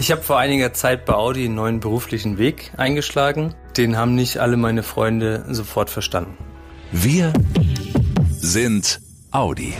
Ich habe vor einiger Zeit bei Audi einen neuen beruflichen Weg eingeschlagen. Den haben nicht alle meine Freunde sofort verstanden. Wir sind Audi.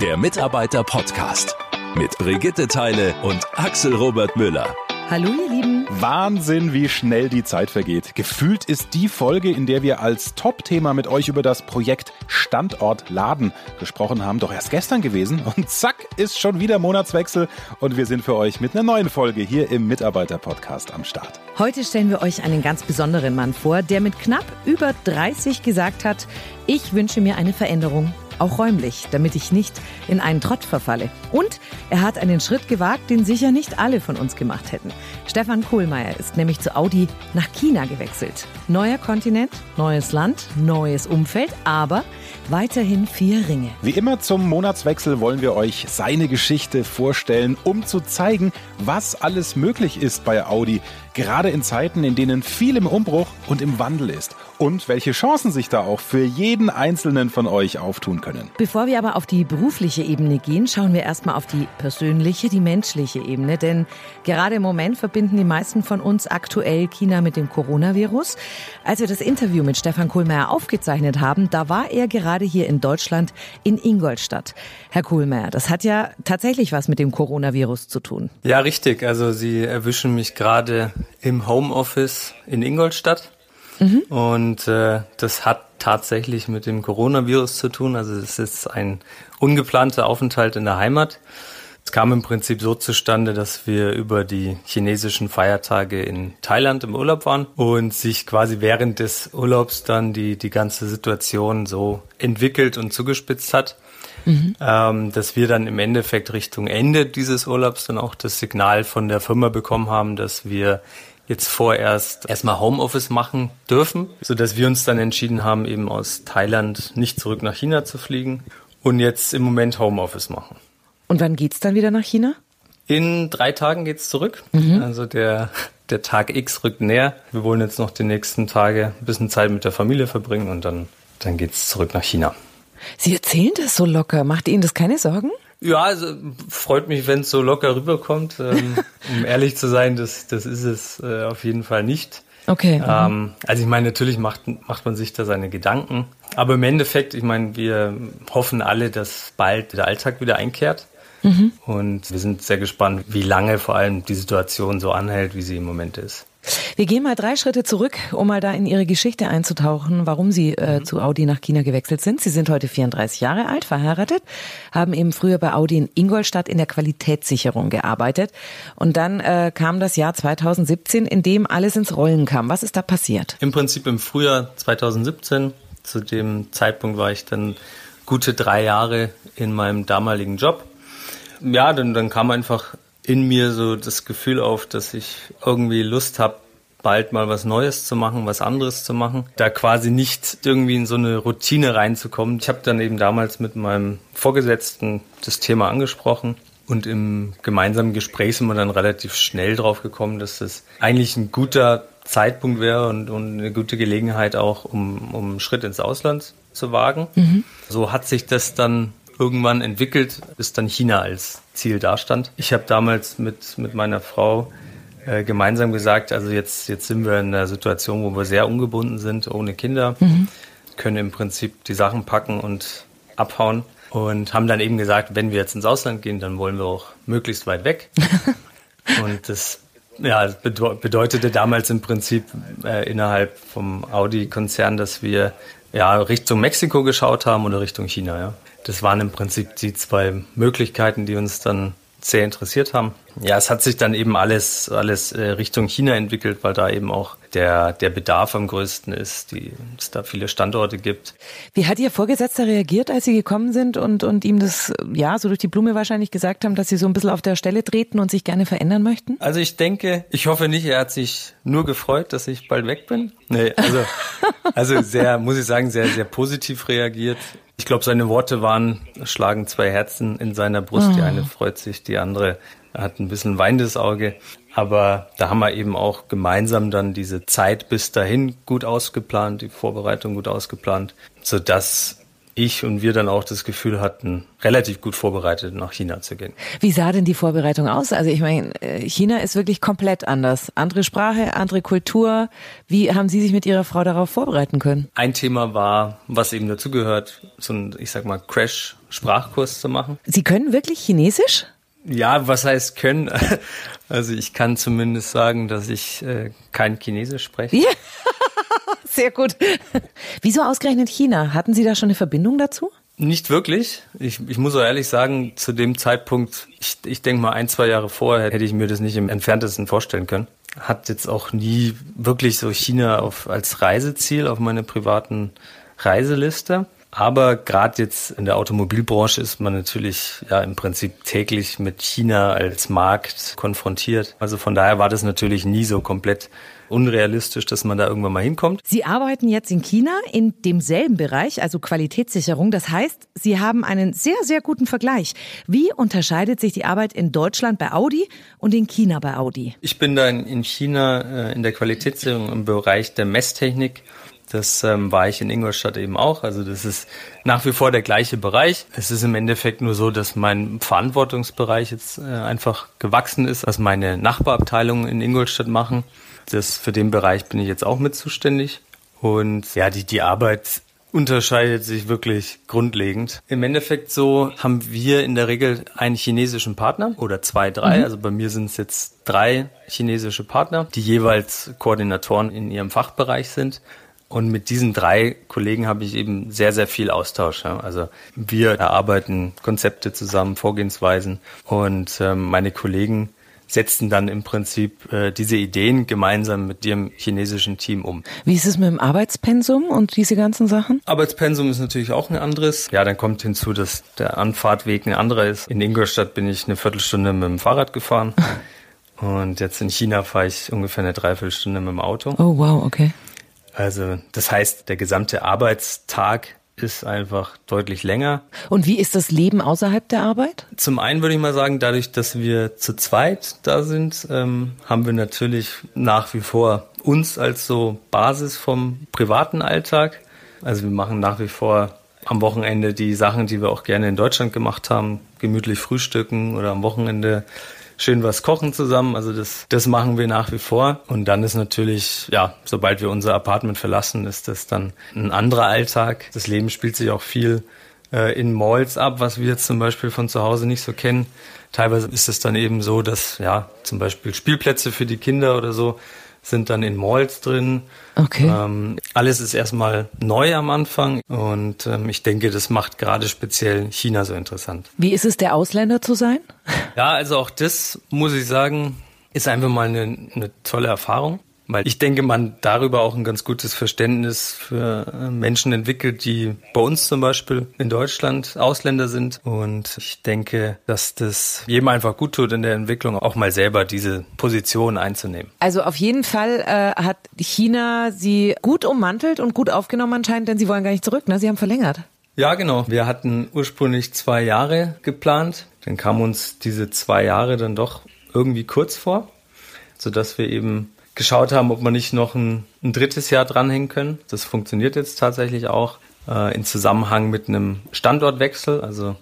Der Mitarbeiter-Podcast mit Brigitte Teile und Axel Robert Müller. Hallo ihr Lieben. Wahnsinn, wie schnell die Zeit vergeht. Gefühlt ist die Folge, in der wir als Top-Thema mit euch über das Projekt Standort Laden gesprochen haben, doch erst gestern gewesen. Und zack, ist schon wieder Monatswechsel und wir sind für euch mit einer neuen Folge hier im Mitarbeiter-Podcast am Start. Heute stellen wir euch einen ganz besonderen Mann vor, der mit knapp über 30 gesagt hat, ich wünsche mir eine Veränderung auch räumlich, damit ich nicht in einen Trott verfalle. Und er hat einen Schritt gewagt, den sicher nicht alle von uns gemacht hätten. Stefan Kohlmeier ist nämlich zu Audi nach China gewechselt. Neuer Kontinent, neues Land, neues Umfeld, aber weiterhin vier Ringe. Wie immer zum Monatswechsel wollen wir euch seine Geschichte vorstellen, um zu zeigen, was alles möglich ist bei Audi, gerade in Zeiten, in denen viel im Umbruch und im Wandel ist und welche Chancen sich da auch für jeden einzelnen von euch auftun können. Bevor wir aber auf die berufliche Ebene gehen, schauen wir erstmal auf die persönliche, die menschliche Ebene, denn gerade im Moment verbinden die meisten von uns aktuell China mit dem Coronavirus. Als wir das Interview mit Stefan Kohlmeier aufgezeichnet haben, da war er gerade hier in Deutschland in Ingolstadt. Herr Kohlmeier, das hat ja tatsächlich was mit dem Coronavirus zu tun. Ja, richtig. Also Sie erwischen mich gerade im Homeoffice in Ingolstadt. Mhm. Und äh, das hat tatsächlich mit dem Coronavirus zu tun. Also es ist ein ungeplanter Aufenthalt in der Heimat. Es kam im Prinzip so zustande, dass wir über die chinesischen Feiertage in Thailand im Urlaub waren und sich quasi während des Urlaubs dann die, die ganze Situation so entwickelt und zugespitzt hat. Mhm. Ähm, dass wir dann im Endeffekt Richtung Ende dieses Urlaubs dann auch das Signal von der Firma bekommen haben, dass wir jetzt vorerst erstmal Homeoffice machen dürfen, so dass wir uns dann entschieden haben, eben aus Thailand nicht zurück nach China zu fliegen und jetzt im Moment Homeoffice machen. Und wann geht's dann wieder nach China? In drei Tagen geht's zurück. Mhm. Also der, der Tag X rückt näher. Wir wollen jetzt noch die nächsten Tage ein bisschen Zeit mit der Familie verbringen und dann, dann geht's zurück nach China. Sie erzählen das so locker. Macht Ihnen das keine Sorgen? Ja, also freut mich, wenn es so locker rüberkommt. Ähm, um ehrlich zu sein, das, das ist es äh, auf jeden Fall nicht. Okay. Mhm. Ähm, also ich meine, natürlich macht, macht man sich da seine Gedanken. Aber im Endeffekt, ich meine, wir hoffen alle, dass bald der Alltag wieder einkehrt. Mhm. Und wir sind sehr gespannt, wie lange vor allem die Situation so anhält, wie sie im Moment ist. Wir gehen mal drei Schritte zurück, um mal da in Ihre Geschichte einzutauchen, warum Sie äh, mhm. zu Audi nach China gewechselt sind. Sie sind heute 34 Jahre alt, verheiratet, haben eben früher bei Audi in Ingolstadt in der Qualitätssicherung gearbeitet. Und dann äh, kam das Jahr 2017, in dem alles ins Rollen kam. Was ist da passiert? Im Prinzip im Frühjahr 2017. Zu dem Zeitpunkt war ich dann gute drei Jahre in meinem damaligen Job. Ja, dann, dann kam einfach in mir so das Gefühl auf, dass ich irgendwie Lust habe, bald mal was Neues zu machen, was anderes zu machen, da quasi nicht irgendwie in so eine Routine reinzukommen. Ich habe dann eben damals mit meinem Vorgesetzten das Thema angesprochen und im gemeinsamen Gespräch sind wir dann relativ schnell drauf gekommen, dass das eigentlich ein guter Zeitpunkt wäre und, und eine gute Gelegenheit auch, um, um einen Schritt ins Ausland zu wagen. Mhm. So hat sich das dann irgendwann entwickelt, bis dann China als Ziel dastand. Ich habe damals mit, mit meiner Frau äh, gemeinsam gesagt, also jetzt, jetzt sind wir in einer Situation, wo wir sehr ungebunden sind, ohne Kinder, mhm. können im Prinzip die Sachen packen und abhauen und haben dann eben gesagt, wenn wir jetzt ins Ausland gehen, dann wollen wir auch möglichst weit weg. und das ja, bedeutete damals im Prinzip äh, innerhalb vom Audi-Konzern, dass wir ja Richtung Mexiko geschaut haben oder Richtung China. Ja das waren im Prinzip die zwei Möglichkeiten, die uns dann sehr interessiert haben. Ja, es hat sich dann eben alles, alles äh, Richtung China entwickelt, weil da eben auch der, der Bedarf am größten ist, die, es da viele Standorte gibt. Wie hat Ihr Vorgesetzter reagiert, als Sie gekommen sind und, und ihm das, ja, so durch die Blume wahrscheinlich gesagt haben, dass Sie so ein bisschen auf der Stelle treten und sich gerne verändern möchten? Also ich denke, ich hoffe nicht, er hat sich nur gefreut, dass ich bald weg bin. Nee, also, also sehr, muss ich sagen, sehr, sehr positiv reagiert. Ich glaube, seine Worte waren, schlagen zwei Herzen in seiner Brust. Die ah. eine freut sich, die andere hat ein bisschen weinendes Auge. Aber da haben wir eben auch gemeinsam dann diese Zeit bis dahin gut ausgeplant, die Vorbereitung gut ausgeplant, sodass ich und wir dann auch das Gefühl hatten, relativ gut vorbereitet nach China zu gehen. Wie sah denn die Vorbereitung aus? Also ich meine, äh, China ist wirklich komplett anders. Andere Sprache, andere Kultur. Wie haben Sie sich mit Ihrer Frau darauf vorbereiten können? Ein Thema war, was eben dazugehört, so ein, ich sag mal, Crash-Sprachkurs zu machen. Sie können wirklich Chinesisch? Ja, was heißt können? Also ich kann zumindest sagen, dass ich äh, kein Chinesisch spreche. Ja. Sehr gut. Wieso ausgerechnet China? Hatten Sie da schon eine Verbindung dazu? Nicht wirklich. Ich, ich muss auch ehrlich sagen, zu dem Zeitpunkt, ich, ich denke mal ein, zwei Jahre vorher hätte ich mir das nicht im entferntesten vorstellen können. Hat jetzt auch nie wirklich so China auf, als Reiseziel auf meine privaten Reiseliste. Aber gerade jetzt in der Automobilbranche ist man natürlich ja im Prinzip täglich mit China als Markt konfrontiert. Also von daher war das natürlich nie so komplett unrealistisch, dass man da irgendwann mal hinkommt. Sie arbeiten jetzt in China in demselben Bereich, also Qualitätssicherung. Das heißt, Sie haben einen sehr, sehr guten Vergleich. Wie unterscheidet sich die Arbeit in Deutschland bei Audi und in China bei Audi? Ich bin da in China äh, in der Qualitätssicherung im Bereich der Messtechnik das ähm, war ich in Ingolstadt eben auch. Also das ist nach wie vor der gleiche Bereich. Es ist im Endeffekt nur so, dass mein Verantwortungsbereich jetzt äh, einfach gewachsen ist, was meine Nachbarabteilungen in Ingolstadt machen. Das, für den Bereich bin ich jetzt auch mit zuständig. Und ja, die, die Arbeit unterscheidet sich wirklich grundlegend. Im Endeffekt so haben wir in der Regel einen chinesischen Partner oder zwei, drei. Mhm. Also bei mir sind es jetzt drei chinesische Partner, die jeweils Koordinatoren in ihrem Fachbereich sind. Und mit diesen drei Kollegen habe ich eben sehr, sehr viel Austausch. Ja. Also wir erarbeiten Konzepte zusammen, Vorgehensweisen und äh, meine Kollegen setzen dann im Prinzip äh, diese Ideen gemeinsam mit dem chinesischen Team um. Wie ist es mit dem Arbeitspensum und diese ganzen Sachen? Arbeitspensum ist natürlich auch ein anderes. Ja, dann kommt hinzu, dass der Anfahrtweg ein anderer ist. In Ingolstadt bin ich eine Viertelstunde mit dem Fahrrad gefahren. Und jetzt in China fahre ich ungefähr eine Dreiviertelstunde mit dem Auto. Oh, wow, okay. Also das heißt, der gesamte Arbeitstag ist einfach deutlich länger. Und wie ist das Leben außerhalb der Arbeit? Zum einen würde ich mal sagen, dadurch, dass wir zu zweit da sind, ähm, haben wir natürlich nach wie vor uns als so Basis vom privaten Alltag. Also wir machen nach wie vor am Wochenende die Sachen, die wir auch gerne in Deutschland gemacht haben, gemütlich frühstücken oder am Wochenende schön was kochen zusammen. Also das, das machen wir nach wie vor. Und dann ist natürlich, ja, sobald wir unser Apartment verlassen, ist das dann ein anderer Alltag. Das Leben spielt sich auch viel äh, in Malls ab, was wir jetzt zum Beispiel von zu Hause nicht so kennen. Teilweise ist es dann eben so, dass ja zum Beispiel Spielplätze für die Kinder oder so sind dann in Malls drin. Okay. Ähm, alles ist erstmal neu am Anfang und ähm, ich denke, das macht gerade speziell China so interessant. Wie ist es, der Ausländer zu sein? Ja, also auch das muss ich sagen, ist einfach mal eine, eine tolle Erfahrung. Weil ich denke, man darüber auch ein ganz gutes Verständnis für äh, Menschen entwickelt, die bei uns zum Beispiel in Deutschland Ausländer sind. Und ich denke, dass das jedem einfach gut tut in der Entwicklung, auch mal selber diese Position einzunehmen. Also auf jeden Fall äh, hat China sie gut ummantelt und gut aufgenommen anscheinend, denn sie wollen gar nicht zurück, ne? Sie haben verlängert. Ja, genau. Wir hatten ursprünglich zwei Jahre geplant. Dann kamen uns diese zwei Jahre dann doch irgendwie kurz vor, sodass wir eben geschaut haben, ob wir nicht noch ein, ein drittes Jahr dranhängen können. Das funktioniert jetzt tatsächlich auch äh, in Zusammenhang mit einem Standortwechsel. Also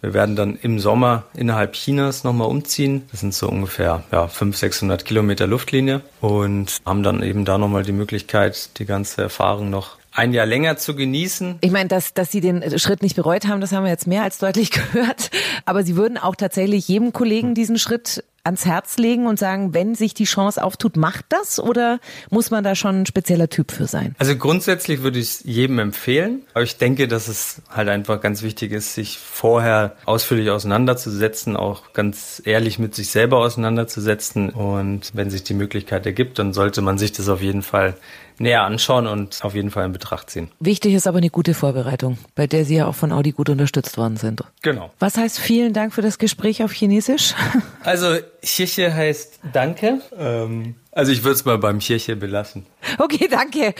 wir werden dann im Sommer innerhalb Chinas nochmal umziehen. Das sind so ungefähr ja, 500, 600 Kilometer Luftlinie und haben dann eben da nochmal die Möglichkeit, die ganze Erfahrung noch ein Jahr länger zu genießen. Ich meine, dass, dass Sie den Schritt nicht bereut haben, das haben wir jetzt mehr als deutlich gehört. Aber Sie würden auch tatsächlich jedem Kollegen diesen Schritt ans Herz legen und sagen, wenn sich die Chance auftut, macht das oder muss man da schon ein spezieller Typ für sein? Also grundsätzlich würde ich es jedem empfehlen, aber ich denke, dass es halt einfach ganz wichtig ist, sich vorher ausführlich auseinanderzusetzen, auch ganz ehrlich mit sich selber auseinanderzusetzen und wenn sich die Möglichkeit ergibt, dann sollte man sich das auf jeden Fall näher anschauen und auf jeden Fall in Betracht ziehen. Wichtig ist aber eine gute Vorbereitung, bei der Sie ja auch von Audi gut unterstützt worden sind. Genau. Was heißt vielen Dank für das Gespräch auf Chinesisch? Also Chiche heißt Danke. Ähm, also ich würde es mal beim Chiche belassen. Okay, danke.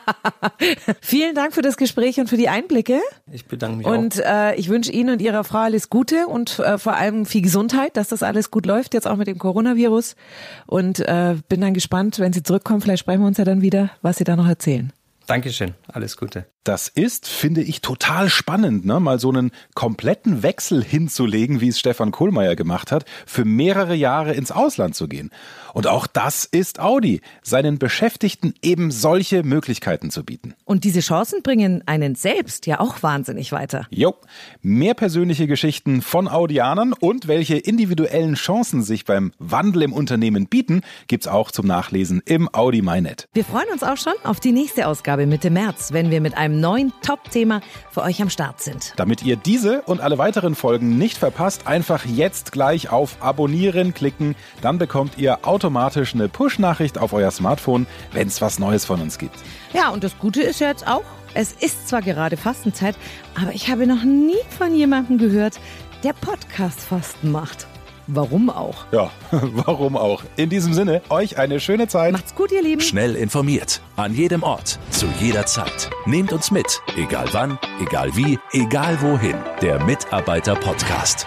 Vielen Dank für das Gespräch und für die Einblicke. Ich bedanke mich und, auch. Und äh, ich wünsche Ihnen und Ihrer Frau alles Gute und äh, vor allem viel Gesundheit, dass das alles gut läuft, jetzt auch mit dem Coronavirus. Und äh, bin dann gespannt, wenn Sie zurückkommen, vielleicht sprechen wir uns ja dann wieder, was Sie da noch erzählen. Dankeschön, alles Gute. Das ist, finde ich, total spannend, ne? mal so einen kompletten Wechsel hinzulegen, wie es Stefan Kohlmeier gemacht hat, für mehrere Jahre ins Ausland zu gehen. Und auch das ist Audi, seinen Beschäftigten eben solche Möglichkeiten zu bieten. Und diese Chancen bringen einen selbst ja auch wahnsinnig weiter. Jo, mehr persönliche Geschichten von Audianern und welche individuellen Chancen sich beim Wandel im Unternehmen bieten, gibt's auch zum Nachlesen im Audi MyNet. Wir freuen uns auch schon auf die nächste Ausgabe Mitte März, wenn wir mit einem neuen Top-Thema für euch am Start sind. Damit ihr diese und alle weiteren Folgen nicht verpasst, einfach jetzt gleich auf Abonnieren klicken, dann bekommt ihr Auto automatisch eine Push-Nachricht auf euer Smartphone, wenn es was Neues von uns gibt. Ja, und das Gute ist ja jetzt auch, es ist zwar gerade Fastenzeit, aber ich habe noch nie von jemandem gehört, der Podcast-Fasten macht. Warum auch? Ja, warum auch? In diesem Sinne, euch eine schöne Zeit. Macht's gut, ihr Lieben. Schnell informiert. An jedem Ort. Zu jeder Zeit. Nehmt uns mit. Egal wann, egal wie, egal wohin. Der Mitarbeiter-Podcast.